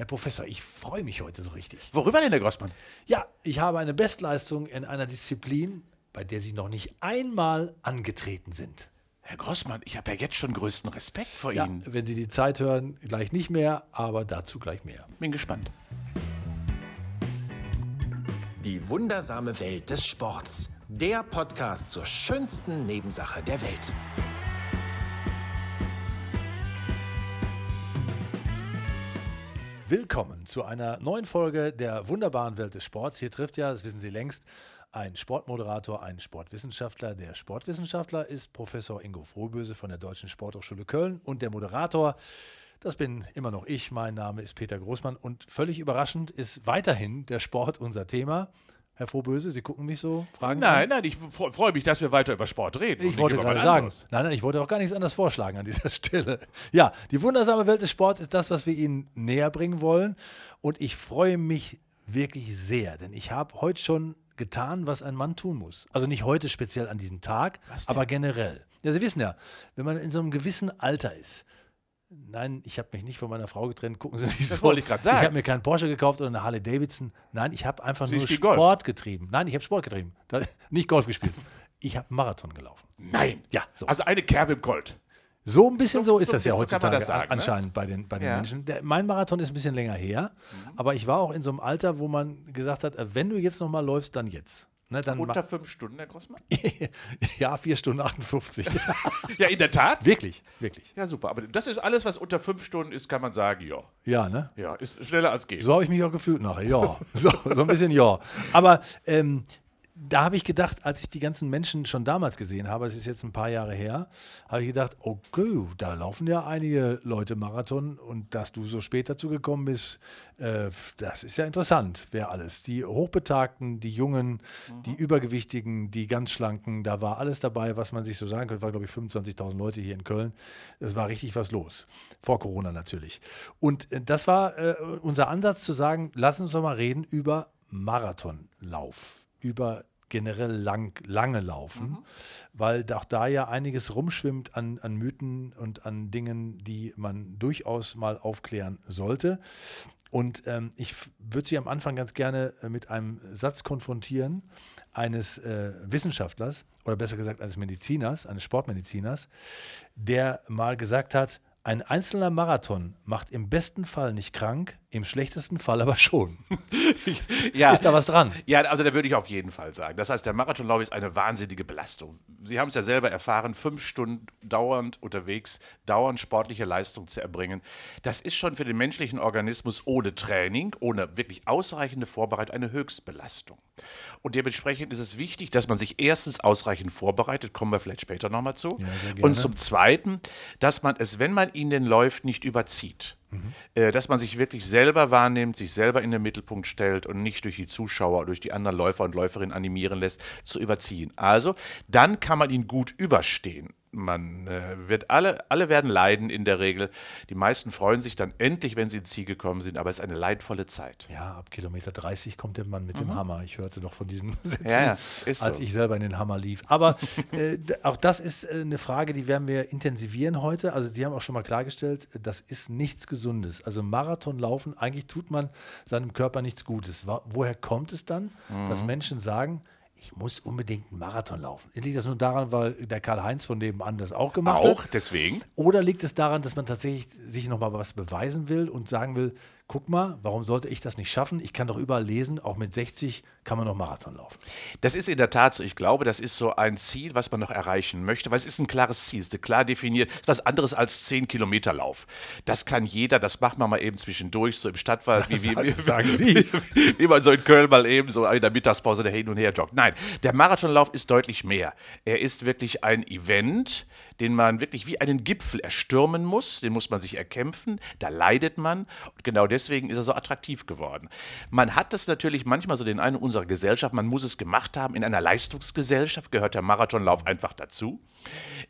Herr Professor, ich freue mich heute so richtig. Worüber denn, Herr Grossmann? Ja, ich habe eine Bestleistung in einer Disziplin, bei der Sie noch nicht einmal angetreten sind. Herr Grossmann, ich habe ja jetzt schon größten Respekt vor Ja, Ihnen. wenn Sie die Zeit hören, gleich nicht mehr, aber dazu gleich mehr. Bin gespannt. Die wundersame Welt des Sports. Der Podcast zur schönsten Nebensache der Welt. Willkommen zu einer neuen Folge der wunderbaren Welt des Sports. Hier trifft ja, das wissen Sie längst, ein Sportmoderator, ein Sportwissenschaftler. Der Sportwissenschaftler ist Professor Ingo Frohböse von der Deutschen Sporthochschule Köln und der Moderator, das bin immer noch ich. Mein Name ist Peter Großmann und völlig überraschend ist weiterhin der Sport unser Thema. Herr Frohböse, Sie gucken mich so, fragen? Nein, nein, ich fre- freue mich, dass wir weiter über Sport reden. Ich wollte gerade sagen, nein, nein, ich wollte auch gar nichts anderes vorschlagen an dieser Stelle. Ja, die wundersame Welt des Sports ist das, was wir Ihnen näher bringen wollen. Und ich freue mich wirklich sehr, denn ich habe heute schon getan, was ein Mann tun muss. Also nicht heute speziell an diesem Tag, aber generell. Ja, Sie wissen ja, wenn man in so einem gewissen Alter ist, Nein, ich habe mich nicht von meiner Frau getrennt. Gucken Sie nicht so. wollte ich grad sagen. Ich habe mir keinen Porsche gekauft oder eine Harley Davidson. Nein, ich habe einfach Sie nur spielen Golf. Sport getrieben. Nein, ich habe Sport getrieben. Da, nicht Golf gespielt. Ich habe Marathon gelaufen. Nein. Ja, so. Also eine Kerbe im Gold. So ein bisschen so, So- ist das ja heutzutage das sagen, ne? anscheinend bei den, bei den Ja. Menschen. Der, mein Marathon ist ein bisschen länger her, aber ich war auch in so einem Alter, wo man gesagt hat, äh, wenn du jetzt noch mal läufst, dann jetzt. Ne, Unter fünf Stunden, Herr Grossmann? ja, 4 Stunden 58. Ja, in der Tat. wirklich, wirklich. Ja, super. Aber das ist alles, was unter fünf Stunden ist, kann man sagen, ja. Ja, ne? Ja, ist schneller als geht. So habe ich mich auch gefühlt nachher, ja. So, so ein bisschen ja. Aber ähm, da habe ich gedacht, als ich die ganzen Menschen schon damals gesehen habe, es ist jetzt ein paar Jahre her, habe ich gedacht, okay, da laufen ja einige Leute Marathon und dass du so spät dazu gekommen bist, äh, das ist ja interessant, wer alles. Die Hochbetagten, die Jungen, die Übergewichtigen, die ganz Schlanken, da war alles dabei, was man sich so sagen könnte. War, glaube ich, 25.000 Leute hier in Köln. Es war richtig was los. Vor Corona natürlich. Und äh, das war äh, unser Ansatz zu sagen, lass uns doch mal reden über Marathonlauf, über generell lang, lange Laufen, weil auch da ja einiges rumschwimmt an, an Mythen und an Dingen, die man durchaus mal aufklären sollte. Und ähm, ich würde Sie am Anfang ganz gerne äh, mit einem Satz konfrontieren eines äh, Wissenschaftlers oder besser gesagt eines Mediziners, eines Sportmediziners, der mal gesagt hat, ein einzelner Marathon macht im besten Fall nicht krank, im schlechtesten Fall aber schon. Ja. Ist da was dran? Ja, also da würde ich auf jeden Fall sagen. Das heißt, der Marathonlauf ist eine wahnsinnige Belastung. Sie haben es ja selber erfahren, fünf Stunden dauernd unterwegs, dauernd sportliche Leistung zu erbringen. Das ist schon für den menschlichen Organismus ohne Training, ohne wirklich ausreichende Vorbereitung eine Höchstbelastung. Und dementsprechend ist es wichtig, dass man sich erstens ausreichend vorbereitet, kommen wir vielleicht später nochmal zu. gerne. Und zum Zweiten, dass man es, wenn man ihn denn läuft, nicht überzieht. Äh, dass man sich wirklich selber wahrnimmt, sich selber in den Mittelpunkt stellt und nicht durch die Zuschauer, durch die anderen Läufer und Läuferinnen animieren lässt, zu überziehen. Also, dann kann man ihn gut überstehen. Man äh, wird alle, alle werden leiden in der Regel. Die meisten freuen sich dann endlich, wenn sie ins Ziel gekommen sind, aber es ist eine leidvolle Zeit. Ja, ab Kilometer 30 kommt der Mann mit dem Hammer. Ich hörte doch von diesen Sätzen, Ja, ist als so. ich selber in den Hammer lief. Aber äh, auch das ist äh, eine Frage, die werden wir intensivieren heute. Also Sie haben auch schon mal klargestellt, das ist nichts Gesundes. Also Marathon laufen, eigentlich tut man seinem Körper nichts Gutes. Woher kommt es dann, Mhm. dass Menschen sagen, ich muss unbedingt einen Marathon laufen? Liegt das nur daran, weil der Karl-Heinz von nebenan das auch gemacht hat? Auch deswegen. Oder liegt es daran, dass man tatsächlich sich nochmal was beweisen will und sagen will, guck mal, warum sollte ich das nicht schaffen? Ich kann doch überall lesen, auch mit 60 kann man noch Marathon laufen. Das ist in der Tat so. Ich glaube, das ist so ein Ziel, was man noch erreichen möchte, weil es ist ein klares Ziel, es ist klar definiert. Es ist was anderes als 10 Kilometer Lauf. Das kann jeder, das macht man mal eben zwischendurch, so im Stadtwald, wie, wie, wie, sagen Sie. wie, wie man so in Köln mal eben so in der Mittagspause der hin und her joggt. Nein, der Marathonlauf ist deutlich mehr. Er ist wirklich ein Event, den man wirklich wie einen Gipfel erstürmen muss, den muss man sich erkämpfen, da leidet man und genau deswegen ist er so attraktiv geworden. Man hat das natürlich manchmal so den einen unserer Gesellschaft, man muss es gemacht haben, in einer Leistungsgesellschaft gehört der Marathonlauf einfach dazu.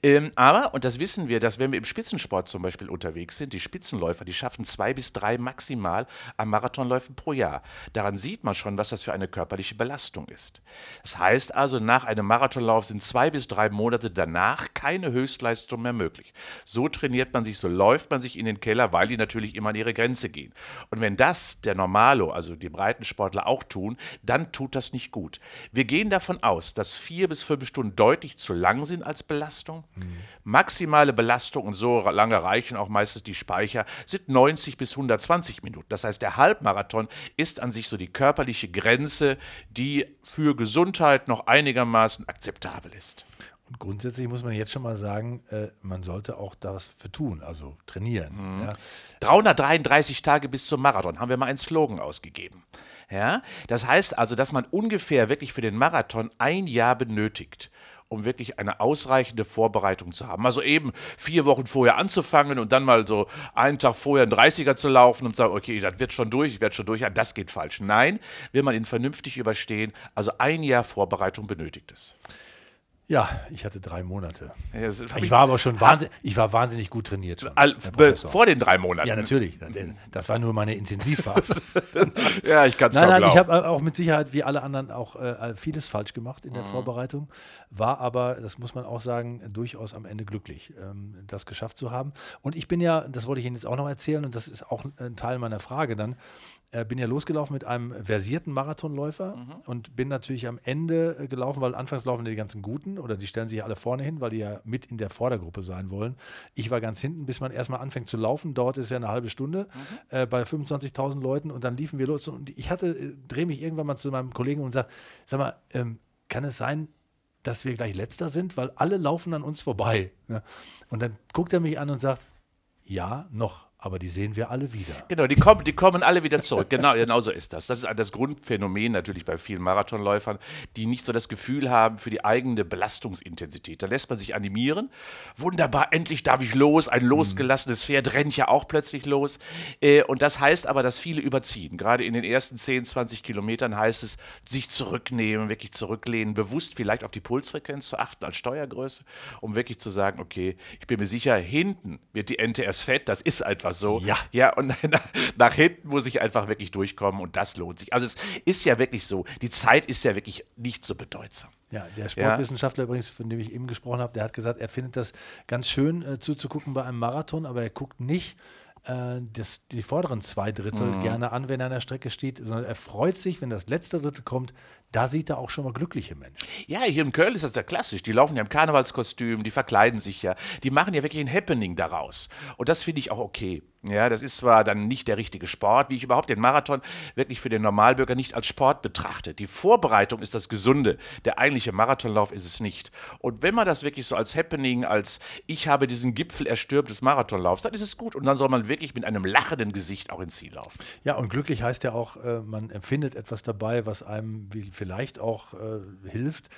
Ähm, aber, und das wissen wir, dass wenn wir im Spitzensport zum Beispiel unterwegs sind, die Spitzenläufer, die schaffen zwei bis drei maximal am Marathonläufen pro Jahr. Daran sieht man schon, was das für eine körperliche Belastung ist. Das heißt also, nach einem Marathonlauf sind zwei bis drei Monate danach keine Höchstleistung mehr möglich. So trainiert man sich, so läuft man sich in den Keller, weil die natürlich immer an ihre Grenze gehen. Und wenn das der Normalo, also die Breitensportler auch tun, dann tut das nicht gut. Wir gehen davon aus, dass vier bis fünf Stunden deutlich zu lang sind als Belastung. Mhm. Maximale Belastung, und so lange reichen auch meistens die Speicher, sind 90 bis 120 Minuten. Das heißt, der Halbmarathon ist an sich so die körperliche Grenze, die für Gesundheit noch einigermaßen akzeptabel ist. Und grundsätzlich muss man jetzt schon mal sagen, äh, man sollte auch das für tun, also trainieren. Mhm. Ja. 333 Tage bis zum Marathon haben wir mal einen Slogan ausgegeben. Ja, das heißt also, dass man ungefähr wirklich für den Marathon ein Jahr benötigt um wirklich eine ausreichende Vorbereitung zu haben. Also eben vier Wochen vorher anzufangen und dann mal so einen Tag vorher einen 30er zu laufen und zu sagen, okay, das wird schon durch, ich werde schon durch, ja, das geht falsch. Nein, will man ihn vernünftig überstehen, also ein Jahr Vorbereitung benötigt es. Ja, ich hatte drei Monate. Ja, ich war aber schon wahnsinnig, ich war wahnsinnig gut trainiert. Schon, Al, vor den drei Monaten. Ja, natürlich. Das war nur meine Intensivphase. ja, ich kann es Nein, nein, ich habe auch mit Sicherheit, wie alle anderen, auch äh, vieles falsch gemacht in der mhm. Vorbereitung. War aber, das muss man auch sagen, durchaus am Ende glücklich, ähm, das geschafft zu haben. Und ich bin ja, das wollte ich Ihnen jetzt auch noch erzählen, und das ist auch ein Teil meiner Frage dann, äh, bin ja losgelaufen mit einem versierten Marathonläufer mhm. und bin natürlich am Ende äh, gelaufen, weil anfangs laufen die ganzen Guten oder die stellen sich alle vorne hin, weil die ja mit in der Vordergruppe sein wollen. Ich war ganz hinten, bis man erstmal anfängt zu laufen. Dauert es ja eine halbe Stunde mhm. äh, bei 25.000 Leuten und dann liefen wir los. Und ich hatte, äh, drehe mich irgendwann mal zu meinem Kollegen und sage: Sag mal, ähm, kann es sein, dass wir gleich Letzter sind? Weil alle laufen an uns vorbei. Ja? Und dann guckt er mich an und sagt: Ja, noch aber die sehen wir alle wieder. Genau, die kommen, die kommen alle wieder zurück. Genau, genau so ist das. Das ist das Grundphänomen natürlich bei vielen Marathonläufern, die nicht so das Gefühl haben für die eigene Belastungsintensität. Da lässt man sich animieren. Wunderbar, endlich darf ich los. Ein losgelassenes Pferd rennt ja auch plötzlich los. Äh, und das heißt aber, dass viele überziehen. Gerade in den ersten 10, 20 Kilometern heißt es, sich zurücknehmen, wirklich zurücklehnen, bewusst vielleicht auf die Pulsfrequenz zu achten als Steuergröße, um wirklich zu sagen, okay, ich bin mir sicher, hinten wird die erst fett. Das ist einfach einfach so. Ja. Ja, und nach, nach hinten muss ich einfach wirklich durchkommen und das lohnt sich. Also es ist ja wirklich so, die Zeit ist ja wirklich nicht so bedeutsam. Ja, der Sportwissenschaftler ja. übrigens, von dem ich eben gesprochen habe, der hat gesagt, er findet das ganz schön äh, zuzugucken bei einem Marathon, aber er guckt nicht äh, das, die vorderen zwei Drittel mhm. gerne an, wenn er an der Strecke steht, sondern er freut sich, wenn das letzte Drittel kommt, da sieht er auch schon mal glückliche Menschen. Ja, hier in Köln ist das ja klassisch. Die laufen ja im Karnevalskostüm, die verkleiden sich ja. Die machen ja wirklich ein Happening daraus. Und das finde ich auch okay. Ja, das ist zwar dann nicht der richtige Sport, wie ich überhaupt den Marathon wirklich für den Normalbürger nicht als Sport betrachte. Die Vorbereitung ist das Gesunde. Der eigentliche Marathonlauf ist es nicht. Und wenn man das wirklich so als Happening, als ich habe diesen Gipfel erstürmt des Marathonlaufs, dann ist es gut. Und dann soll man wirklich mit einem lachenden Gesicht auch ins Ziel laufen. Ja, und glücklich heißt ja auch, äh, man empfindet etwas dabei, was einem vielleicht auch äh, hilft,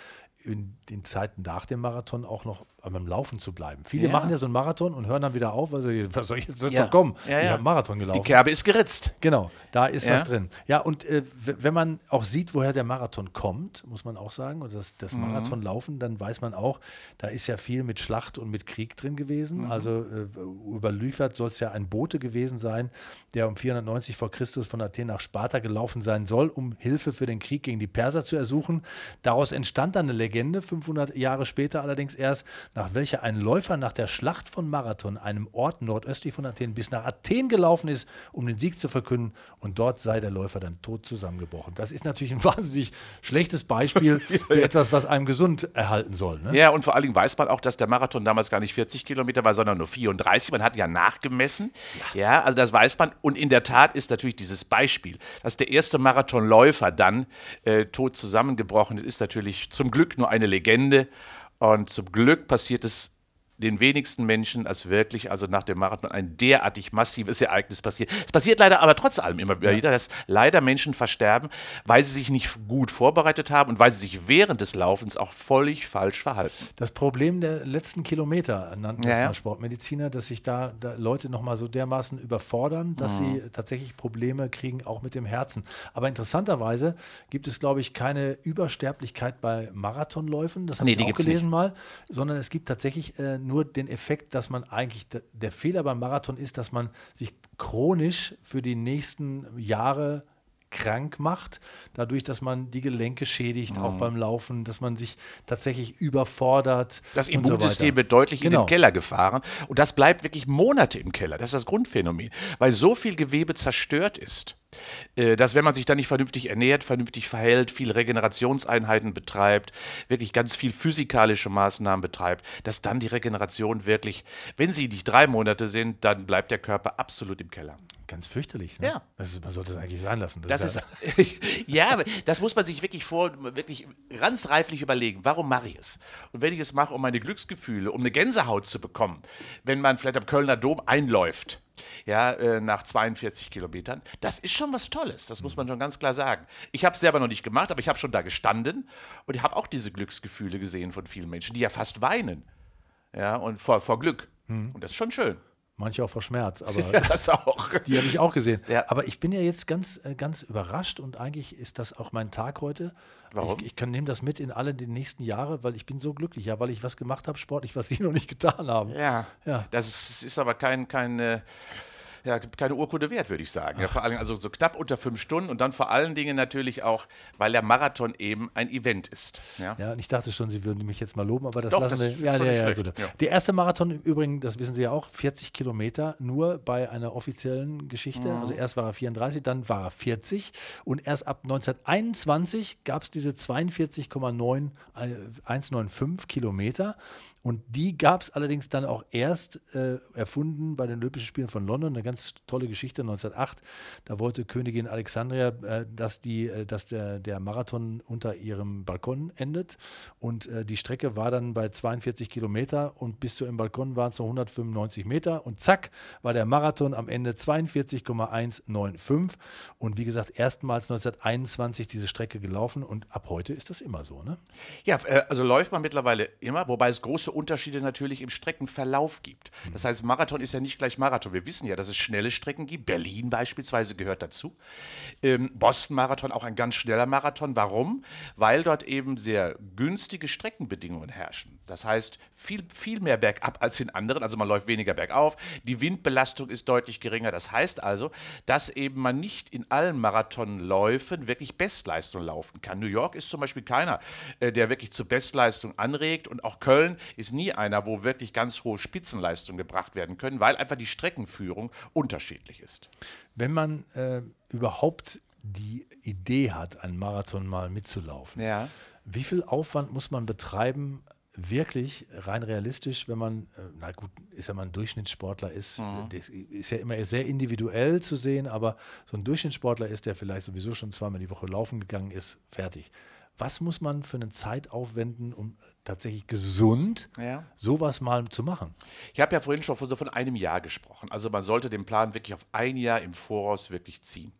in den Zeiten nach dem Marathon auch noch beim Laufen zu bleiben. Viele ja. machen ja so einen Marathon und hören dann wieder auf, also was soll ich jetzt ja. kommen? Ja, ich habe einen Marathon gelaufen. Die Kerbe ist geritzt. Genau, da ist was drin. Ja, und äh, wenn man auch sieht, woher der Marathon kommt, muss man auch sagen, oder das, das mhm. Marathonlaufen, dann weiß man auch, da ist ja viel mit Schlacht und mit Krieg drin gewesen. Mhm. Also äh, überliefert soll es ja ein Bote gewesen sein, der um 490 vor Christus von Athen nach Sparta gelaufen sein soll, um Hilfe für den Krieg gegen die Perser zu ersuchen. Daraus entstand dann eine Legende, 500 Jahre später allerdings erst, nach welcher ein Läufer nach der Schlacht von Marathon, einem Ort nordöstlich von Athen, bis nach Athen gelaufen ist, um den Sieg zu verkünden. Und dort sei der Läufer dann tot zusammengebrochen. Das ist natürlich ein wahnsinnig schlechtes Beispiel für etwas, was einem gesund erhalten soll. Ne? Ja, und vor allen Dingen weiß man auch, dass der Marathon damals gar nicht 40 Kilometer war, sondern nur 34. Man hat ja nachgemessen. Ja, ja also das weiß man. Und in der Tat ist natürlich dieses Beispiel, dass der erste Marathonläufer dann äh, tot zusammengebrochen ist, ist natürlich zum Glück nur eine Legende. Und zum Glück passiert es den wenigsten Menschen als wirklich, also nach dem Marathon, ein derartig massives Ereignis passiert. Es passiert leider aber trotz allem immer wieder, ja. dass leider Menschen versterben, weil sie sich nicht gut vorbereitet haben und weil sie sich während des Laufens auch völlig falsch verhalten. Das Problem der letzten Kilometer nannten das ja, mal Sportmediziner, dass sich da, da Leute nochmal so dermaßen überfordern, dass mhm. sie tatsächlich Probleme kriegen, auch mit dem Herzen. Aber interessanterweise gibt es, glaube ich, keine Übersterblichkeit bei Marathonläufen, das habe nee, ich auch gelesen nicht. mal, sondern es gibt tatsächlich äh, nur den Effekt, dass man eigentlich, der Fehler beim Marathon ist, dass man sich chronisch für die nächsten Jahre krank macht, dadurch, dass man die Gelenke schädigt, auch beim Laufen, dass man sich tatsächlich überfordert. Das so Immunsystem weiter. wird deutlich in Genau. den Keller gefahren und das bleibt wirklich Monate im Keller. Das ist das Grundphänomen, weil so viel Gewebe zerstört ist, dass wenn man sich dann nicht vernünftig ernährt, vernünftig verhält, viel Regenerationseinheiten betreibt, wirklich ganz viel physikalische Maßnahmen betreibt, dass dann die Regeneration wirklich, wenn sie nicht drei Monate sind, dann bleibt der Körper absolut im Keller. Ganz fürchterlich. Ne? Ja. Das ist, man sollte es eigentlich sein lassen. Das ist ist, ja, das muss man sich wirklich vor, wirklich ganz reiflich überlegen. Warum mache ich es? Und wenn ich es mache, um meine Glücksgefühle, um eine Gänsehaut zu bekommen, wenn man vielleicht am Kölner Dom einläuft, ja, äh, nach 42 Kilometern, das ist schon was Tolles. Das muss man schon ganz klar sagen. Ich habe es selber noch nicht gemacht, aber ich habe schon da gestanden und ich habe auch diese Glücksgefühle gesehen von vielen Menschen, die ja fast weinen. Ja, und vor, vor Glück. Und das ist schon schön. Manche auch vor Schmerz, aber Das auch. die habe ich auch gesehen. Ja. Aber ich bin ja jetzt ganz, äh, ganz überrascht und eigentlich ist das auch mein Tag heute. Warum? Ich, ich kann nehme das mit in alle die nächsten Jahre, weil ich bin so glücklich, ja, weil ich was gemacht habe, sportlich, was Sie noch nicht getan haben. Ja, Ja. das ist, ist aber kein, kein, ja, keine Urkunde wert, würde ich sagen. Ja, vor allem also so knapp unter fünf Stunden und dann vor allen Dingen natürlich auch, weil der Marathon eben ein Event ist. Ja. Ja, und ich dachte schon, Sie würden mich jetzt mal loben, aber das Doch, lassen das wir. Ja, ja, ja, gut. ja. Der erste Marathon im Übrigen, das wissen Sie ja auch, 40 Kilometer nur bei einer offiziellen Geschichte. Mhm. Also erst war er 34, dann war er 40 und erst ab 1921 gab es diese 42,9 äh, 195 Kilometer und die gab es allerdings dann auch erst äh, erfunden bei den Olympischen Spielen von London. Eine ganz tolle Geschichte 1908. Da wollte Königin Alexandria, äh, dass, die, äh, dass der, der Marathon unter ihrem Balkon endet. Und äh, die Strecke war dann bei 42 Kilometer und bis zu ihrem Balkon waren es so 195 Meter. Und zack, war der Marathon am Ende 42,195. Und wie gesagt, erstmals 1921 diese Strecke gelaufen. Und ab heute ist das immer so. Ne? Ja, äh, also läuft man mittlerweile immer, wobei es große Unterschiede natürlich im Streckenverlauf gibt. Das heißt, Marathon ist ja nicht gleich Marathon. Wir wissen ja, dass es schnelle Strecken gibt. Berlin beispielsweise gehört dazu. Ähm, Boston-Marathon auch ein ganz schneller Marathon. Warum? Weil dort eben sehr günstige Streckenbedingungen herrschen. Das heißt, viel, viel mehr bergab als in anderen. Also man läuft weniger bergauf. Die Windbelastung ist deutlich geringer. Das heißt also, dass eben man nicht in allen Marathonläufen wirklich Bestleistung laufen kann. New York ist zum Beispiel keiner, äh, der wirklich zur Bestleistung anregt. Und auch Köln ist nie einer, wo wirklich ganz hohe Spitzenleistungen gebracht werden können, weil einfach die Streckenführung unterschiedlich ist. Wenn man äh, überhaupt die Idee hat, einen Marathon mal mitzulaufen, Ja. wie viel Aufwand muss man betreiben, wirklich rein realistisch, wenn man, äh, na gut, ist ja mal ein Durchschnittssportler ist, das ist ja immer sehr individuell zu sehen, aber so ein Durchschnittssportler ist, der vielleicht sowieso schon zweimal die Woche laufen gegangen ist, fertig. Was muss man für eine Zeit aufwenden, um tatsächlich gesund Ja. sowas mal zu machen? Ich habe ja vorhin schon von, so von einem Jahr gesprochen. Also man sollte den Plan wirklich auf ein Jahr im Voraus wirklich ziehen.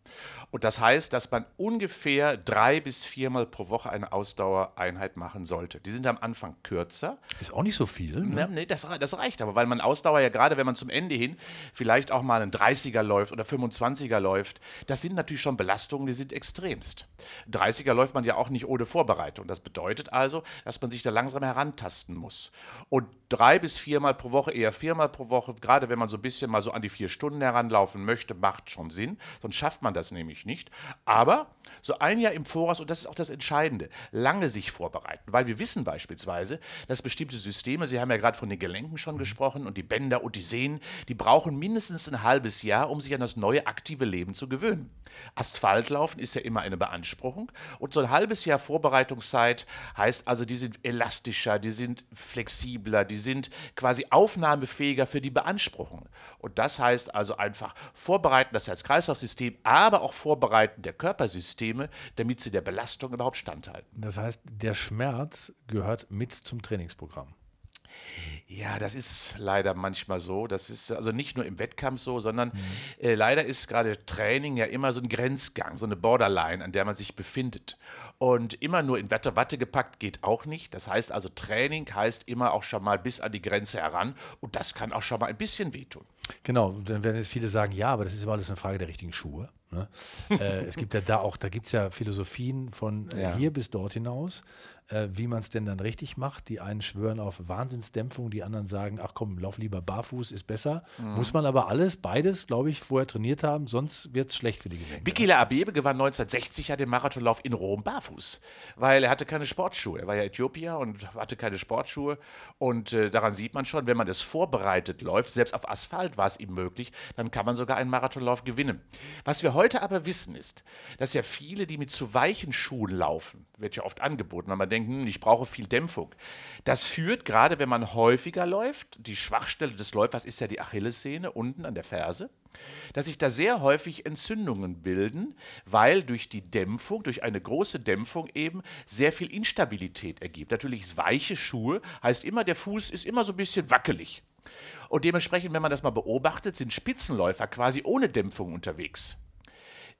Und das heißt, dass man ungefähr drei bis viermal pro Woche eine Ausdauereinheit machen sollte. Die sind am Anfang kürzer. Ist auch nicht so viel. Ne? Ja, nee, das, das reicht aber, weil man Ausdauer ja gerade, wenn man zum Ende hin vielleicht auch mal einen 30er läuft oder 25er läuft, das sind natürlich schon Belastungen, die sind extremst. 30er läuft man ja auch nicht ohne Vorbereitung. Das bedeutet also, dass man sich da langsam herantasten muss. Und drei bis viermal pro Woche, eher viermal pro Woche, gerade wenn man so ein bisschen mal so an die vier Stunden heranlaufen möchte, macht schon Sinn. Sonst schafft man das nämlich nicht. Aber so ein Jahr im Voraus, und das ist auch das Entscheidende, lange sich vorbereiten. Weil wir wissen beispielsweise, dass bestimmte Systeme, Sie haben ja gerade von den Gelenken schon gesprochen und die Bänder und die Sehnen, die brauchen mindestens ein halbes Jahr, um sich an das neue aktive Leben zu gewöhnen. Asphaltlaufen ist ja immer eine Beanspruchung und so ein halbes Jahr Vorbereitungszeit heißt also, die sind elastischer, die sind flexibler, die sind quasi aufnahmefähiger für die Beanspruchung. Und das heißt also einfach vorbereiten das Herz-Kreislauf-System, aber auch vorbereiten der Körpersysteme, damit sie der Belastung überhaupt standhalten. Das heißt, der Schmerz gehört mit zum Trainingsprogramm. Ja, das ist leider manchmal so. Das ist also nicht nur im Wettkampf so, sondern äh, leider ist gerade Training ja immer so ein Grenzgang, so eine Borderline, an der man sich befindet. Und immer nur in Watte, Watte gepackt geht auch nicht. Das heißt also, Training heißt immer auch schon mal bis an die Grenze heran. Und das kann auch schon mal ein bisschen wehtun. Genau, dann werden jetzt viele sagen, ja, aber das ist immer alles eine Frage der richtigen Schuhe. Ne? äh, es gibt ja da auch, da gibt es ja Philosophien von äh, Ja. hier bis dort hinaus, äh, wie man es denn dann richtig macht. Die einen schwören auf Wahnsinnsdämpfung, die anderen sagen, ach komm, lauf lieber barfuß, ist besser. Muss man aber alles, beides, glaube ich, vorher trainiert haben, sonst wird es schlecht für die Gelenke. Bikila Abebe gewann 1960 ja den Marathonlauf in Rom barfuß, weil er hatte keine Sportschuhe. Er war ja Äthiopier und hatte keine Sportschuhe. Und äh, daran sieht man schon, wenn man es vorbereitet läuft, selbst auf Asphalt war es ihm möglich, dann kann man sogar einen Marathonlauf gewinnen. Was wir heute aber wissen ist, dass ja viele, die mit zu weichen Schuhen laufen, wird ja oft angeboten, weil man denkt, hm, ich brauche viel Dämpfung. Das führt, gerade wenn man häufiger läuft, die Schwachstelle des Läufers ist ja die Achillessehne unten an der Ferse, dass sich da sehr häufig Entzündungen bilden, weil durch die Dämpfung, durch eine große Dämpfung eben sehr viel Instabilität ergibt. Natürlich ist weiche Schuhe, heißt immer, der Fuß ist immer so ein bisschen wackelig. Und dementsprechend, wenn man das mal beobachtet, sind Spitzenläufer quasi ohne Dämpfung unterwegs.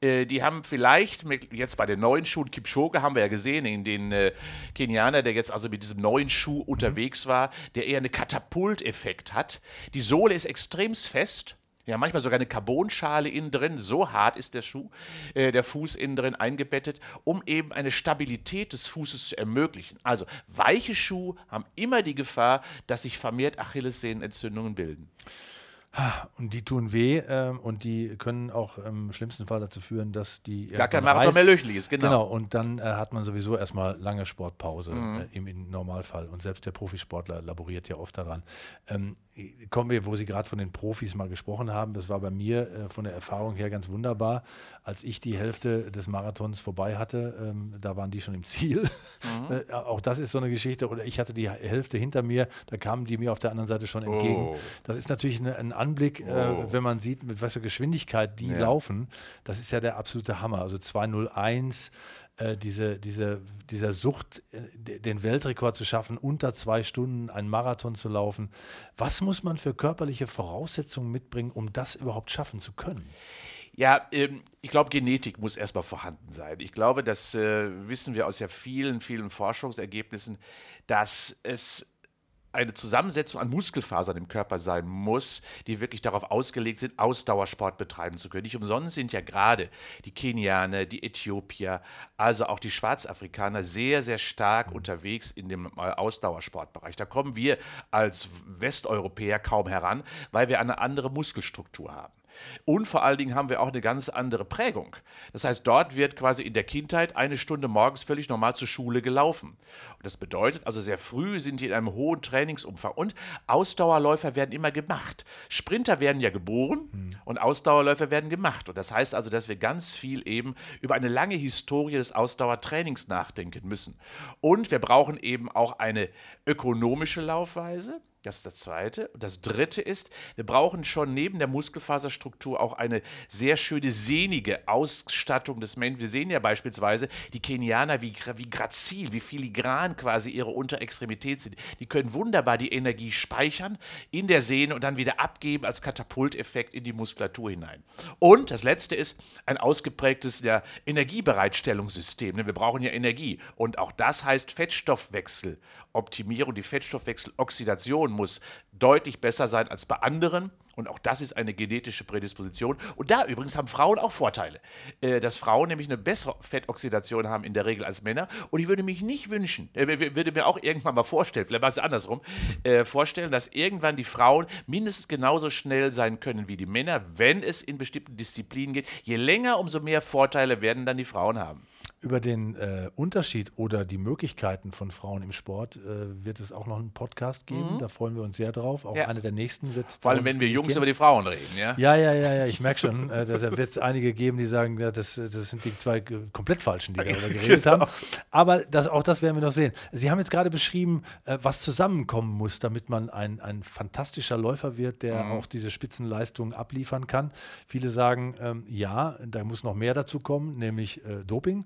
Äh, die haben vielleicht mit, jetzt bei den neuen Schuhen, Kipchoge haben wir ja gesehen, in den äh, Kenianer, der jetzt also mit diesem neuen Schuh unterwegs war, der eher einen Katapulteffekt hat. Die Sohle ist extremst fest. Ja, manchmal sogar eine Carbonschale innen drin, so hart ist der Schuh, äh, der Fuß innen drin eingebettet, um eben eine Stabilität des Fußes zu ermöglichen. Also weiche Schuhe haben immer die Gefahr, dass sich vermehrt Achillessehnenentzündungen bilden. Und die tun weh ähm, und die können auch im schlimmsten Fall dazu führen, dass die. Gar kein Marathon reißt. mehr löchlich ist, genau. Genau, und dann äh, hat man sowieso erstmal lange Sportpause äh, im, im Normalfall. Und selbst der Profisportler laboriert ja oft daran. Ähm, kommen wir, wo Sie gerade von den Profis mal gesprochen haben, das war bei mir äh, von der Erfahrung her ganz wunderbar. Als ich die Hälfte des Marathons vorbei hatte, ähm, da waren die schon im Ziel. Äh, auch das ist so eine Geschichte. Oder ich hatte die Hälfte hinter mir, da kamen die mir auf der anderen Seite schon entgegen. Oh. Das ist natürlich eine, ein Anblick, Oh. äh, wenn man sieht, mit für Geschwindigkeit die laufen. Das ist ja der absolute Hammer. Also 201 äh, diese, diese, dieser Sucht, äh, de- den Weltrekord zu schaffen, unter zwei Stunden einen Marathon zu laufen. Was muss man für körperliche Voraussetzungen mitbringen, um das überhaupt schaffen zu können? Ja, ähm, ich glaube, Genetik muss erstmal vorhanden sein. Ich glaube, das äh, wissen wir aus ja vielen, vielen Forschungsergebnissen, dass es eine Zusammensetzung an Muskelfasern im Körper sein muss, die wirklich darauf ausgelegt sind, Ausdauersport betreiben zu können. Nicht umsonst sind ja gerade die Kenianer, die Äthiopier, also auch die Schwarzafrikaner sehr, sehr stark unterwegs in dem äh, Ausdauersportbereich. Da kommen wir als Westeuropäer kaum heran, weil wir eine andere Muskelstruktur haben. Und vor allen Dingen haben wir auch eine ganz andere Prägung. Das heißt, dort wird quasi in der Kindheit eine Stunde morgens völlig normal zur Schule gelaufen. Und das bedeutet also, sehr früh sind die in einem hohen Trainingsumfang. Und Ausdauerläufer werden immer gemacht. Sprinter werden ja geboren und Ausdauerläufer werden gemacht. Und das heißt also, dass wir ganz viel eben über eine lange Historie des Ausdauertrainings nachdenken müssen. Und wir brauchen eben auch eine ökonomische Laufweise. Das ist das Zweite. Und das Dritte ist, wir brauchen schon neben der Muskelfaserstruktur auch eine sehr schöne sehnige Ausstattung des Menschen. Wir sehen ja beispielsweise die Kenianer, wie, wie grazil, wie filigran quasi ihre Unterextremität sind. Die können wunderbar die Energie speichern in der Sehne und dann wieder abgeben als Katapulteffekt in die Muskulatur hinein. Und das Letzte ist ein ausgeprägtes ja, Energiebereitstellungssystem. denn Wir brauchen ja Energie. Und auch das heißt Fettstoffwechsel. Optimierung, die Fettstoffwechseloxidation muss deutlich besser sein als bei anderen. Und auch das ist eine genetische Prädisposition. Und da übrigens haben Frauen auch Vorteile. Äh, dass Frauen nämlich eine bessere Fettoxidation haben in der Regel als Männer. Und ich würde mich nicht wünschen, äh, würde mir auch irgendwann mal vorstellen, vielleicht war es andersrum, äh, vorstellen, dass irgendwann die Frauen mindestens genauso schnell sein können wie die Männer, wenn es in bestimmten Disziplinen geht. Je länger, umso mehr Vorteile werden dann die Frauen haben. Über den äh, Unterschied oder die Möglichkeiten von Frauen im Sport äh, wird es auch noch einen Podcast geben. Da freuen wir uns sehr drauf. Auch Ja. einer der nächsten wird. Vor allem, wenn wir Jungs gehen. über die Frauen reden, ja? Ja, ja, ja, ja, ich merke schon, äh, da, da wird es einige geben, die sagen, ja, das, das sind die zwei komplett Falschen, die darüber geredet Genau. haben. Aber das, auch das werden wir noch sehen. Sie haben jetzt gerade beschrieben, äh, was zusammenkommen muss, damit man ein, ein fantastischer Läufer wird, der Mhm. auch diese Spitzenleistungen abliefern kann. Viele sagen, ähm, ja, da muss noch mehr dazu kommen, nämlich äh, Doping.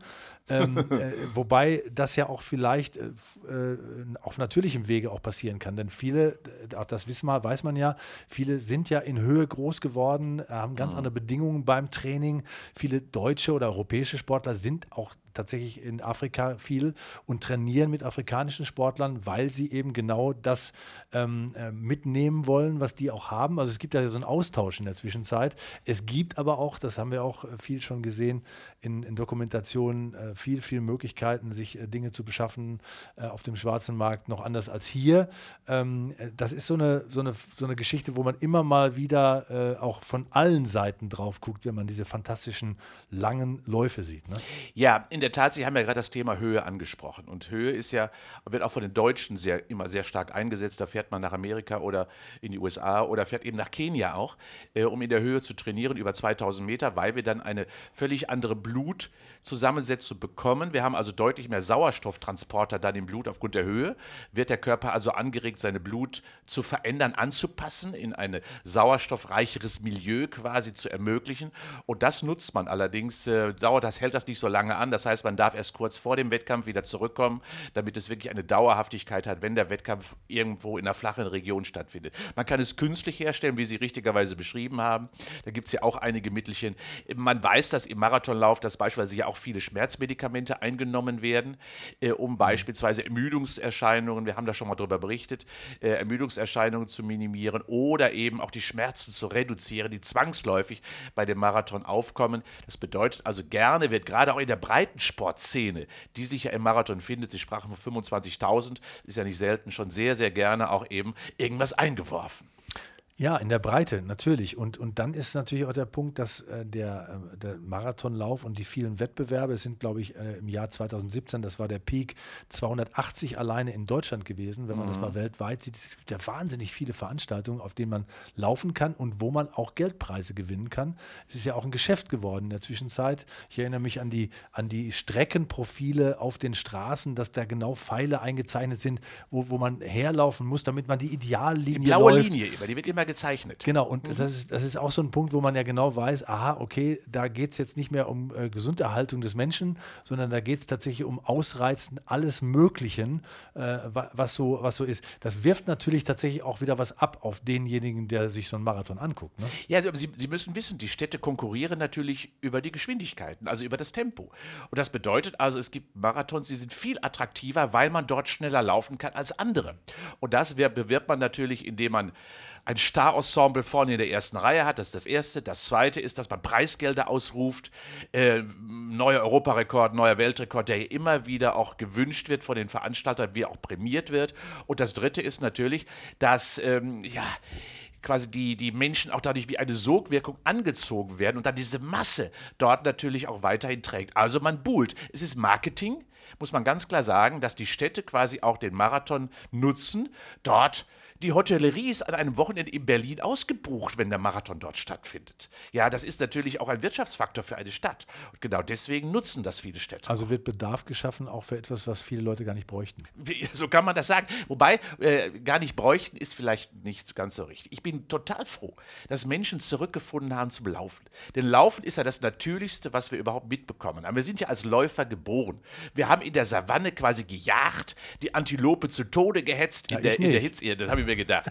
Ähm, äh, wobei das ja auch vielleicht äh, äh, auf natürlichem Wege auch passieren kann. Denn viele, auch das wissen wir, weiß man ja, viele sind ja in Höhe groß geworden, äh, haben ganz andere Bedingungen beim Training. Viele deutsche oder europäische Sportler sind auch tatsächlich in Afrika viel und trainieren mit afrikanischen Sportlern, weil sie eben genau das ähm, äh, mitnehmen wollen, was die auch haben. Also es gibt ja so einen Austausch in der Zwischenzeit. Es gibt aber auch, das haben wir auch äh, viel schon gesehen in, in Dokumentationen, äh, viel, viel Möglichkeiten, sich äh, Dinge zu beschaffen äh, auf dem schwarzen Markt, noch anders als hier. Ähm, äh, das ist so eine, so, eine, so eine Geschichte, wo man immer mal wieder auch von allen Seiten drauf guckt, wenn man diese fantastischen langen Läufe sieht. Ne? Ja, in der Tat, Sie haben ja gerade das Thema Höhe angesprochen. Und Höhe ist ja, wird auch von den Deutschen sehr, immer sehr stark eingesetzt. Da fährt man nach Amerika oder in die USA oder fährt eben nach Kenia auch, äh, um in der Höhe zu trainieren, über 2000 Meter, weil wir dann eine völlig andere Blutzusammensetzung bekommen. Wir haben also deutlich mehr Sauerstofftransporter dann im Blut aufgrund der Höhe. Wird der Körper also angeregt, seine Blut zu verändern, anzupassen, in ein sauerstoffreicheres Milieu quasi zu ermöglichen. Und das nutzt man allerdings, äh, dauert das, hält das nicht so lange an. Das heißt, man darf erst kurz vor dem Wettkampf wieder zurückkommen, damit es wirklich eine Dauerhaftigkeit hat, wenn der Wettkampf irgendwo in einer flachen Region stattfindet. Man kann es künstlich herstellen, wie Sie richtigerweise beschrieben haben. Da gibt es ja auch einige Mittelchen. Man weiß, dass im Marathonlauf, dass beispielsweise ja auch viele Schmerzmedikamente eingenommen werden, äh, um mhm. beispielsweise Ermüdungserscheinungen, wir haben da schon mal darüber berichtet, äh, Ermüdungserscheinungen zu minimieren oder eben auch die Schmerzen zu reduzieren, die zwangsläufig bei dem Marathon aufkommen. Das bedeutet also, gerne wird gerade auch in der Breitensportszene, die sich ja im Marathon findet, Sie sprachen von 25.000, ist ja nicht selten, schon sehr, sehr gerne auch eben irgendwas eingeworfen. Ja, in der Breite, natürlich. Und, und dann ist natürlich auch der Punkt, dass äh, der, äh, der Marathonlauf und die vielen Wettbewerbe, es sind, glaube ich, äh, im Jahr 2017, das war der Peak, 280 alleine in Deutschland gewesen, wenn man mhm. das mal weltweit sieht. Es gibt ja wahnsinnig viele Veranstaltungen, auf denen man laufen kann und wo man auch Geldpreise gewinnen kann. Es ist ja auch ein Geschäft geworden in der Zwischenzeit. Ich erinnere mich an die, an die Streckenprofile auf den Straßen, dass da genau Pfeile eingezeichnet sind, wo, wo man herlaufen muss, damit man die Ideallinie die blaue läuft. Linie, die wird immer gezeichnet. Genau, und mhm. das, ist, das ist auch so ein Punkt, wo man ja genau weiß, aha, okay, da geht es jetzt nicht mehr um äh, Gesunderhaltung des Menschen, sondern da geht es tatsächlich um Ausreizen alles Möglichen, äh, was, so, was so ist. Das wirft natürlich tatsächlich auch wieder was ab auf denjenigen, der sich so einen Marathon anguckt. Ne? Ja, aber Sie, Sie müssen wissen, die Städte konkurrieren natürlich über die Geschwindigkeiten, also über das Tempo. Und das bedeutet also, es gibt Marathons, die sind viel attraktiver, weil man dort schneller laufen kann als andere. Und das bewirbt man natürlich, indem man ein Star-Ensemble vorne in der ersten Reihe hat. Das ist das Erste. Das Zweite ist, dass man Preisgelder ausruft. Äh, neuer Europarekord, neuer Weltrekord, der immer wieder auch gewünscht wird von den Veranstaltern, wie auch prämiert wird. Und das Dritte ist natürlich, dass, ähm, ja, quasi die, die Menschen auch dadurch wie eine Sogwirkung angezogen werden und dann diese Masse dort natürlich auch weiterhin trägt. Also man buhlt. Es ist Marketing, muss man ganz klar sagen, dass die Städte quasi auch den Marathon nutzen, dort die Hotellerie ist an einem Wochenende in Berlin ausgebucht, wenn der Marathon dort stattfindet. Ja, das ist natürlich auch ein Wirtschaftsfaktor für eine Stadt. Und genau deswegen nutzen das viele Städte. Also wird Bedarf geschaffen, auch für etwas, was viele Leute gar nicht bräuchten. So kann man das sagen. Wobei, äh, gar nicht bräuchten ist vielleicht nicht ganz so richtig. Ich bin total froh, dass Menschen zurückgefunden haben zum Laufen. Denn Laufen ist ja das Natürlichste, was wir überhaupt mitbekommen haben. Wir sind ja als Läufer geboren. Wir haben in der Savanne quasi gejagt, die Antilope zu Tode gehetzt ja, in, der, in der Hitze. Das habe ich mir gedacht.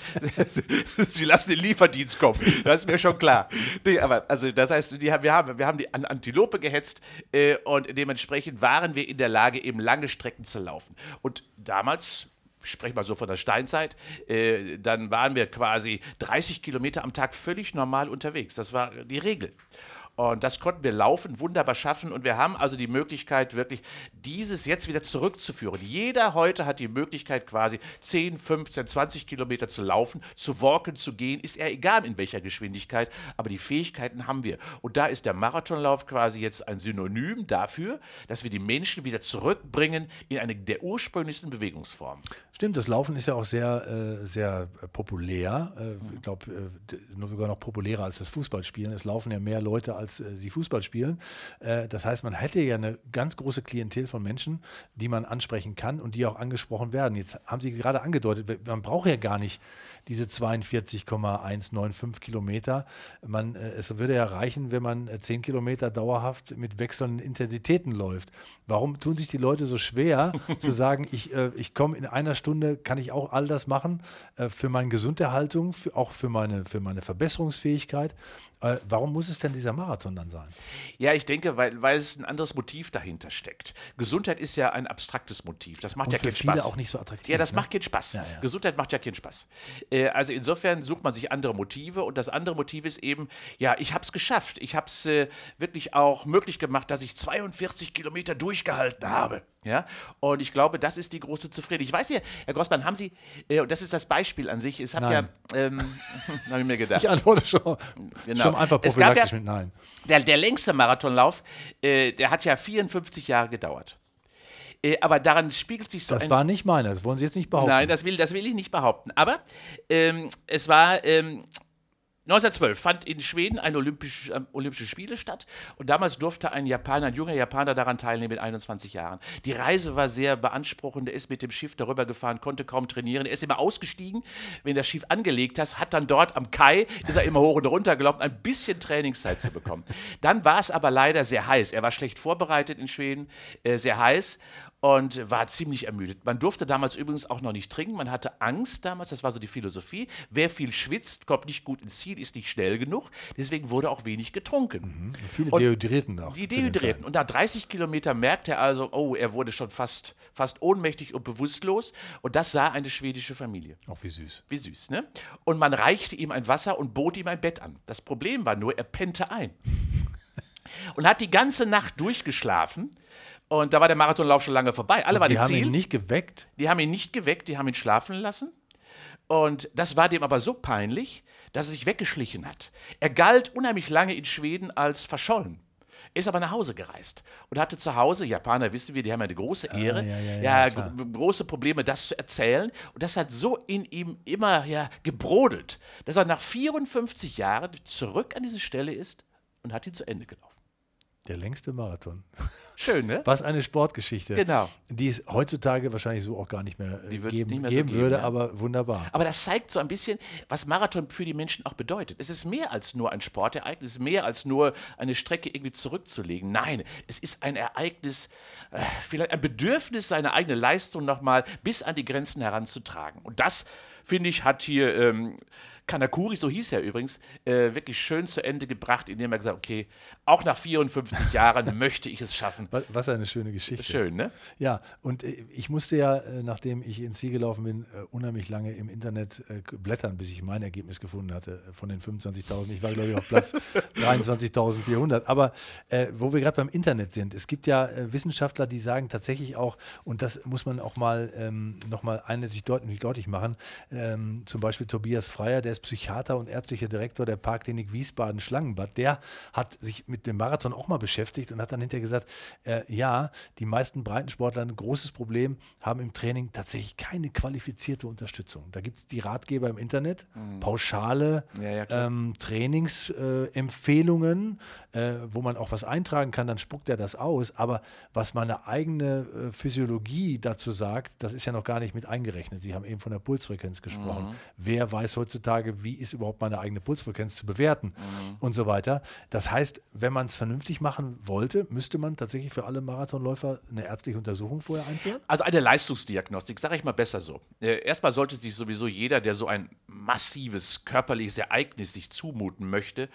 Sie lassen den Lieferdienst kommen. Das ist mir schon klar. Nee, aber also das heißt, die, wir, haben, wir haben die Antilope gehetzt äh, und dementsprechend waren wir in der Lage, eben lange Strecken zu laufen. Und damals ich spreche mal so von der Steinzeit, äh, dann waren wir quasi 30 Kilometer am Tag völlig normal unterwegs. Das war die Regel. Und das konnten wir laufen, wunderbar schaffen. Und wir haben also die Möglichkeit, wirklich dieses jetzt wieder zurückzuführen. Jeder heute hat die Möglichkeit, quasi 10, 15, 20 Kilometer zu laufen, zu walken, zu gehen. Ist eher egal, in welcher Geschwindigkeit. Aber die Fähigkeiten haben wir. Und da ist der Marathonlauf quasi jetzt ein Synonym dafür, dass wir die Menschen wieder zurückbringen in eine der ursprünglichsten Bewegungsformen. Stimmt, das Laufen ist ja auch sehr, äh, sehr populär. Äh, ich glaube, äh, nur sogar noch populärer als das Fußballspielen. Es laufen ja mehr Leute, als äh, sie Fußball spielen. Äh, das heißt, man hätte ja eine ganz große Klientel von Menschen, die man ansprechen kann und die auch angesprochen werden. Jetzt haben Sie gerade angedeutet, man braucht ja gar nicht diese 42,195 Kilometer. Man, äh, es würde ja reichen, wenn man 10 Kilometer dauerhaft mit wechselnden Intensitäten läuft. Warum tun sich die Leute so schwer zu sagen, ich, ich komme in einer Stunde kann ich auch all das machen äh, für meine Gesunderhaltung, für, auch für meine, für meine Verbesserungsfähigkeit. Äh, warum muss es denn dieser Marathon dann sein? Ja, ich denke, weil, weil es ein anderes Motiv dahinter steckt. Gesundheit ist ja ein abstraktes Motiv. Das macht Und ja für keinen viele Spaß. auch nicht so attraktiv, Ja, das ne? macht keinen Spaß. Ja, ja. Gesundheit macht ja keinen Spaß. Äh, also insofern sucht man sich andere Motive und das andere Motiv ist eben, ja, ich habe es geschafft. Ich habe es äh, wirklich auch möglich gemacht, dass ich 42 Kilometer durchgehalten habe. Ja, und ich glaube, das ist die große Zufriedenheit. Ich weiß ja, Herr Grossmann, haben Sie, äh, und das ist das Beispiel an sich, es hat ja, ähm, habe ich mir gedacht. Ich antworte schon, Genau. schon einfach Es gab prophylaktisch ja- mit Nein. Der, der längste Marathonlauf, äh, der hat ja 54 Jahre gedauert. Äh, aber daran spiegelt sich so Das war nicht meiner, das wollen Sie jetzt nicht behaupten. Nein, das will, das will ich nicht behaupten. Aber ähm, es war. Ähm, 1912 fand in Schweden ein Olympisch, ähm, Olympische Spiele statt und damals durfte ein Japaner, ein junger Japaner daran teilnehmen mit 21 Jahren. Die Reise war sehr beanspruchend, er ist mit dem Schiff darüber gefahren, konnte kaum trainieren, er ist immer ausgestiegen, wenn das Schiff angelegt hat, hat dann dort am Kai, ist er immer hoch und runter gelaufen, ein bisschen Trainingszeit zu bekommen. Dann war es aber leider sehr heiß, er war schlecht vorbereitet in Schweden, äh, sehr heiß und war ziemlich ermüdet. Man durfte damals übrigens auch noch nicht trinken. Man hatte Angst damals, das war so die Philosophie. Wer viel schwitzt, kommt nicht gut ins Ziel, ist nicht schnell genug. Deswegen wurde auch wenig getrunken. Viele Und Dehydrierten auch. Die Dehydrierten. Und nach 30 Kilometer merkte er also, oh, er wurde schon fast, fast ohnmächtig und bewusstlos. Und das sah eine schwedische Familie. Auch wie süß. Wie süß, ne? Und man reichte ihm ein Wasser und bot ihm ein Bett an. Das Problem war nur, er pennte ein. Und hat die ganze Nacht durchgeschlafen. Und da war der Marathonlauf schon lange vorbei. Alle waren Die im haben Ziel. ihn nicht geweckt. Die haben ihn nicht geweckt, die haben ihn schlafen lassen. Und das war dem aber so peinlich, dass er sich weggeschlichen hat. Er galt unheimlich lange in Schweden als verschollen. Er ist aber nach Hause gereist und hatte zu Hause, Japaner wissen wir, die haben ja eine große Ehre, Ah, ja, ja, ja, ja, große Probleme, das zu erzählen. Und das hat so in ihm immer ja, gebrodelt, dass er nach 54 Jahren zurück an diese Stelle ist und hat ihn zu Ende gelaufen. Der längste Marathon. Schön, ne? Was eine Sportgeschichte. Genau. Die es heutzutage wahrscheinlich so auch gar nicht mehr, Die geben, nicht mehr so geben geben, würde, ja. aber wunderbar. Aber das zeigt so ein bisschen, was Marathon für die Menschen auch bedeutet. Es ist mehr als nur ein Sportereignis, es ist mehr als nur eine Strecke irgendwie zurückzulegen. Nein, es ist ein Ereignis, äh, vielleicht ein Bedürfnis, seine eigene Leistung nochmal bis an die Grenzen heranzutragen. Und das, finde ich, hat hier ähm, Kanakuri, so hieß er übrigens, äh, wirklich schön zu Ende gebracht, indem er gesagt hat, okay, auch nach 54 Jahren möchte ich es schaffen. Was, eine schöne Geschichte. Schön, ne? Ja, und äh, ich musste ja, äh, nachdem ich ins Ziel gelaufen bin, äh, unheimlich lange im Internet blättern, bis ich mein Ergebnis gefunden hatte von den 25.000. Ich war, glaube ich, auf Platz 23.400. Aber äh, wo wir gerade beim Internet sind, es gibt ja äh, Wissenschaftler, die sagen tatsächlich auch, und das muss man auch mal ähm, nochmal eindeutig deutlich, deutlich machen, ähm, zum Beispiel Tobias Freier, der ist Psychiater und ärztlicher Direktor der Parkklinik Wiesbaden-Schlangenbad, der hat sich mit dem Marathon auch mal beschäftigt und hat dann hinterher gesagt, äh, ja, die meisten Breitensportler ein großes Problem, haben im Training tatsächlich keine qualifizierte Unterstützung. Da gibt es die Ratgeber im Internet, pauschale Mhm. Ja, ja, klar. ähm, Trainingsempfehlungen, äh, wo man auch was eintragen kann, dann spuckt er das aus. Aber was meine eigene äh, Physiologie dazu sagt, das ist ja noch gar nicht mit eingerechnet. Sie haben eben von der Pulsfrequenz gesprochen. Mhm. Wer weiß heutzutage, wie ist überhaupt meine eigene Pulsfrequenz zu bewerten Mhm. und so weiter. Das heißt, wenn man es vernünftig machen wollte, müsste man tatsächlich für alle Marathonläufer eine ärztliche Untersuchung vorher einführen? Also eine Leistungsdiagnostik, sage ich mal besser so. Äh, erstmal sollte sich sowieso jeder, der so ein massives körperliches Ereignis sich zumuten möchte,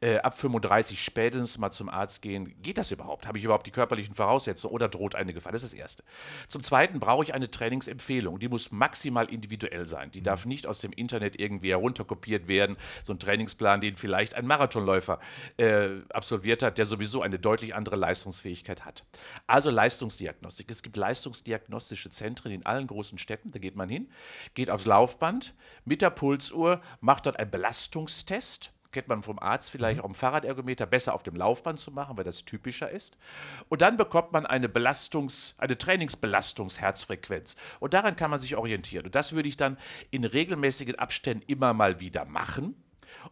äh, ab 35 spätestens mal zum Arzt gehen. Geht das überhaupt? Habe ich überhaupt die körperlichen Voraussetzungen oder droht eine Gefahr? Das ist das Erste. Zum Zweiten brauche ich eine Trainingsempfehlung. Die muss maximal individuell sein. Die darf nicht aus dem Internet irgendwie herunterkopiert werden. So ein Trainingsplan, den vielleicht ein Marathonläufer äh, absolviert hat, der sowieso eine deutlich andere Leistungsfähigkeit hat. Also Leistungsdiagnostik. Es gibt leistungsdiagnostische Zentren in allen großen Städten. Da geht man hin, geht aufs Laufband mit der Pulsuhr, macht dort einen Belastungstest. Kennt man vom Arzt vielleicht auch im Fahrradergometer besser auf dem Laufband zu machen, weil das typischer ist. Und dann bekommt man eine Belastungs-, eine Trainingsbelastungsherzfrequenz. Und daran kann man sich orientieren. Und das würde ich dann in regelmäßigen Abständen immer mal wieder machen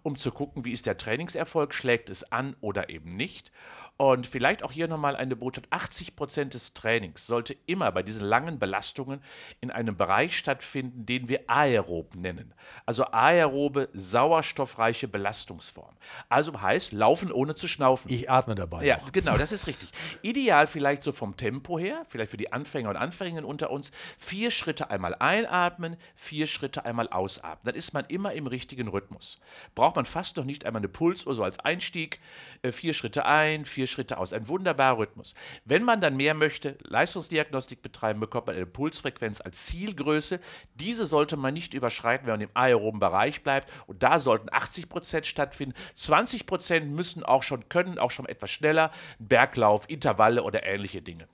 um zu gucken, wie ist der Trainingserfolg, schlägt es an oder eben nicht. Und vielleicht auch hier nochmal eine Botschaft. 80 Prozent des Trainings sollte immer bei diesen langen Belastungen in einem Bereich stattfinden, den wir aerob nennen. Also aerobe, sauerstoffreiche Belastungsform. Also heißt, laufen ohne zu schnaufen. Ich atme dabei. Ja, noch. genau, das ist richtig. Ideal vielleicht so vom Tempo her, vielleicht für die Anfänger und Anfängerinnen unter uns, vier Schritte einmal einatmen, vier Schritte einmal ausatmen. Dann ist man immer im richtigen Rhythmus. Braucht man fast noch nicht einmal eine Pulsuhr so als Einstieg. Äh, Vier Schritte ein, vier Schritte aus. Ein wunderbarer Rhythmus. Wenn man dann mehr möchte, Leistungsdiagnostik betreiben, bekommt man eine Pulsfrequenz als Zielgröße. Diese sollte man nicht überschreiten, wenn man im aeroben Bereich bleibt. Und da sollten 80 Prozent stattfinden. 20 Prozent müssen auch schon können, auch schon etwas schneller. Berglauf, Intervalle oder ähnliche Dinge.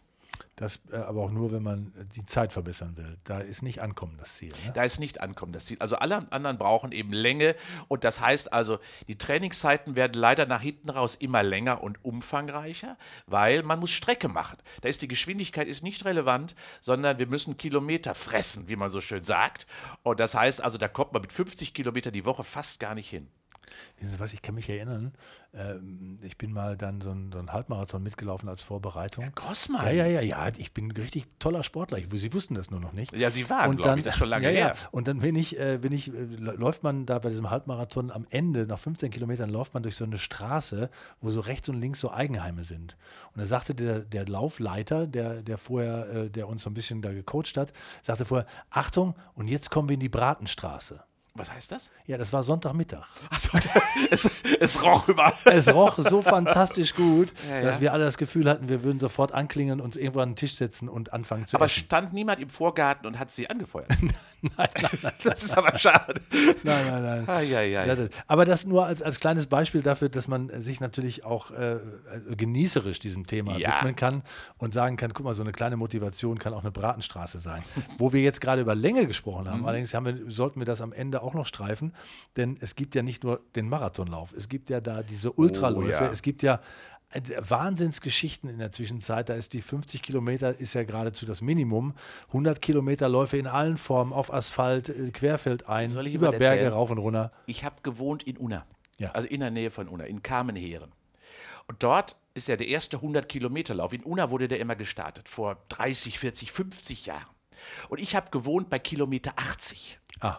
Das äh, aber auch nur, wenn man äh, die Zeit verbessern will. Da ist nicht Ankommen das Ziel. Ne? Da ist nicht ankommen das Ziel. Also alle anderen brauchen eben Länge und das heißt also, die Trainingszeiten werden leider nach hinten raus immer länger und umfangreicher, weil man muss Strecke machen. Da ist die Geschwindigkeit ist nicht relevant, sondern wir müssen Kilometer fressen, wie man so schön sagt. Und das heißt also, da kommt man mit 50 Kilometer die Woche fast gar nicht hin. Wissen Sie was, ich kann mich erinnern, ähm, ich bin mal dann so einen so Halbmarathon mitgelaufen als Vorbereitung. Grossmann. Ja, ja, ja, ja, ich bin ein richtig toller Sportler. Ich, Sie wussten das nur noch nicht. Ja, Sie waren, Und glaube dann, ich, das schon lange ja, her. Ja. Und dann bin ich, äh, bin ich, äh, läuft man da bei diesem Halbmarathon am Ende, nach 15 Kilometern, läuft man durch so eine Straße, wo so rechts und links so Eigenheime sind. Und da sagte der, der Laufleiter, der, der vorher, äh, der uns so ein bisschen da gecoacht hat, sagte vorher, Achtung, und jetzt kommen wir in die Bratenstraße. Was heißt das? Ja, das war Sonntagmittag. Achso, es, es roch überall. Es roch so fantastisch gut, Ja, dass ja. wir alle das Gefühl hatten, wir würden sofort anklingen, uns irgendwo an den Tisch setzen und anfangen zu Aber essen. stand niemand im Vorgarten und hat sie angefeuert? Nein, nein, nein, Das ist aber schade. nein, nein, nein. Eieiei. Ja, das- aber das nur als, als kleines Beispiel dafür, dass man sich natürlich auch äh, also genießerisch diesem Thema Ja. widmen kann und sagen kann, guck mal, so eine kleine Motivation kann auch eine Bratenstraße sein. Wo wir jetzt gerade über Länge gesprochen Mhm. haben, allerdings haben wir, sollten wir das am Ende auch noch streifen, denn es gibt ja nicht nur den Marathonlauf, es gibt ja da diese Ultraläufe, Oh ja. es gibt ja äh, Wahnsinnsgeschichten in der Zwischenzeit. Da ist die 50 Kilometer ist ja geradezu das Minimum. 100 Kilometer Läufe in allen Formen, auf Asphalt, äh, querfeldein, Soll ich über Berge erzählen? rauf und runter. Ich habe gewohnt in Unna. Ja. Also in der Nähe von Unna, in Kamenheeren. Und dort ist ja der erste 100-Kilometer-Lauf. In Unna wurde der immer gestartet, vor 30, 40, 50 Jahren. Und ich habe gewohnt bei Kilometer 80. Ah,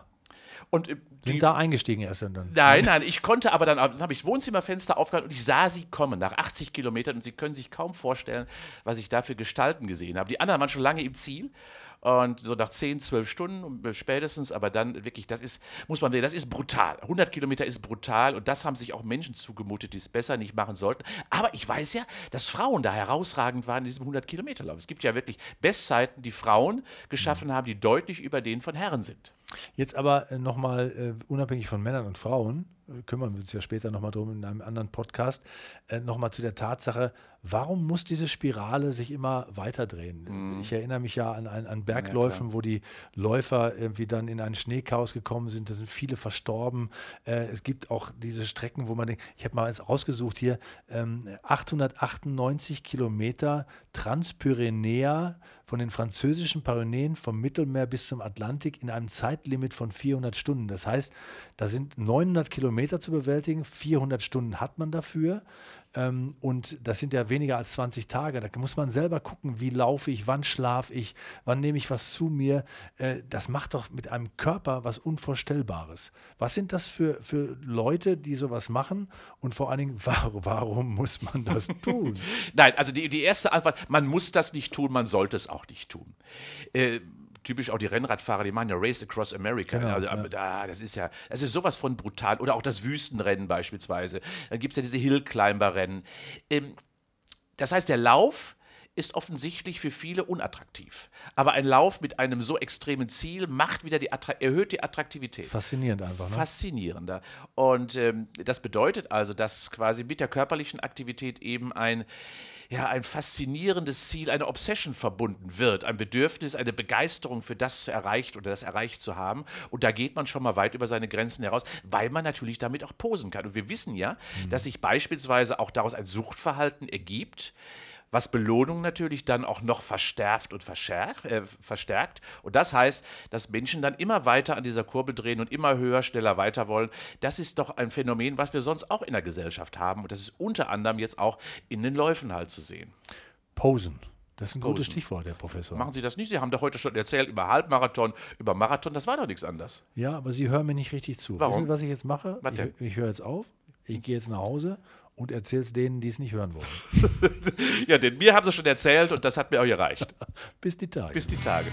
Und äh, die- sind da eingestiegen erst und dann. Nein, nein, ich konnte aber dann, dann habe ich Wohnzimmerfenster aufgehalten und ich sah sie kommen nach 80 Kilometern und Sie können sich kaum vorstellen, was ich da für Gestalten gesehen habe. Die anderen waren schon lange im Ziel und so nach 10, 12 Stunden äh, spätestens, aber dann wirklich, das ist, muss man sehen, das ist brutal. 100 Kilometer ist brutal und das haben sich auch Menschen zugemutet, die es besser nicht machen sollten. Aber ich weiß ja, dass Frauen da herausragend waren in diesem 100 Kilometer Lauf. Es gibt ja wirklich Bestzeiten, die Frauen geschaffen haben, die deutlich über denen von Herren sind. Jetzt aber äh, nochmal äh, unabhängig von Männern und Frauen, kümmern wir uns ja später nochmal drum in einem anderen Podcast, äh, nochmal zu der Tatsache, warum muss diese Spirale sich immer weiter drehen? Ich erinnere mich ja an, an, an Bergläufen, wo die Läufer irgendwie dann in ein Schneechaos gekommen sind, da sind viele verstorben. Äh, es gibt auch diese Strecken, wo man denkt, ich habe mal eins rausgesucht hier, ähm, 898 Kilometer Transpyrenäa von den französischen Pyrenäen vom Mittelmeer bis zum Atlantik in einem Zeitlimit von 400 Stunden. Das heißt, da sind 900 Kilometer zu bewältigen, 400 Stunden hat man dafür. Ähm, und das sind ja weniger als 20 Tage. Da muss man selber gucken, wie laufe ich, wann schlafe ich, wann nehme ich was zu mir. Äh, das macht doch mit einem Körper was Unvorstellbares. Was sind das für, für Leute, die sowas machen? Und vor allen Dingen, warum, warum muss man das tun? Nein, also die, die erste Antwort, man muss das nicht tun, man sollte es auch nicht tun. Äh, typisch auch die Rennradfahrer, die machen ja Race Across America. Genau, also, ja. das ist ja, das ist sowas von brutal. Oder auch das Wüstenrennen beispielsweise. Dann gibt es ja diese Hillclimber-Rennen. Ähm, das heißt, der Lauf ist offensichtlich für viele unattraktiv. Aber ein Lauf mit einem so extremen Ziel macht wieder die Attra erhöht die Attraktivität Faszinierend einfach. Ne? faszinierender. Und ähm, das bedeutet also, dass quasi mit der körperlichen Aktivität eben ein, ja, ein faszinierendes Ziel, eine Obsession verbunden wird, ein Bedürfnis, eine Begeisterung für das erreicht oder das erreicht zu haben. Und da geht man schon mal weit über seine Grenzen heraus, weil man natürlich damit auch posen kann. Und wir wissen ja, dass sich beispielsweise auch daraus ein Suchtverhalten ergibt, was Belohnung natürlich dann auch noch verstärkt und verstärkt, äh, verstärkt. Und das heißt, dass Menschen dann immer weiter an dieser Kurve drehen und immer höher, schneller weiter wollen. Das ist doch ein Phänomen, was wir sonst auch in der Gesellschaft haben. Und das ist unter anderem jetzt auch in den Läufen halt zu sehen. Posen. Das ist ein gutes Posen. Stichwort, Herr Professor. Machen Sie das nicht? Sie haben doch heute schon erzählt über Halbmarathon, über Marathon. Das war doch nichts anderes. Ja, aber Sie hören mir nicht richtig zu. Warum? Wissen Sie, was ich jetzt mache? Was? Ich, ich höre jetzt auf, ich gehe jetzt nach Hause und erzähle es denen, die es nicht hören wollen. Ja, denn mir haben Sie schon erzählt und das hat mir auch gereicht. Bis die Tage. Bis die Tage.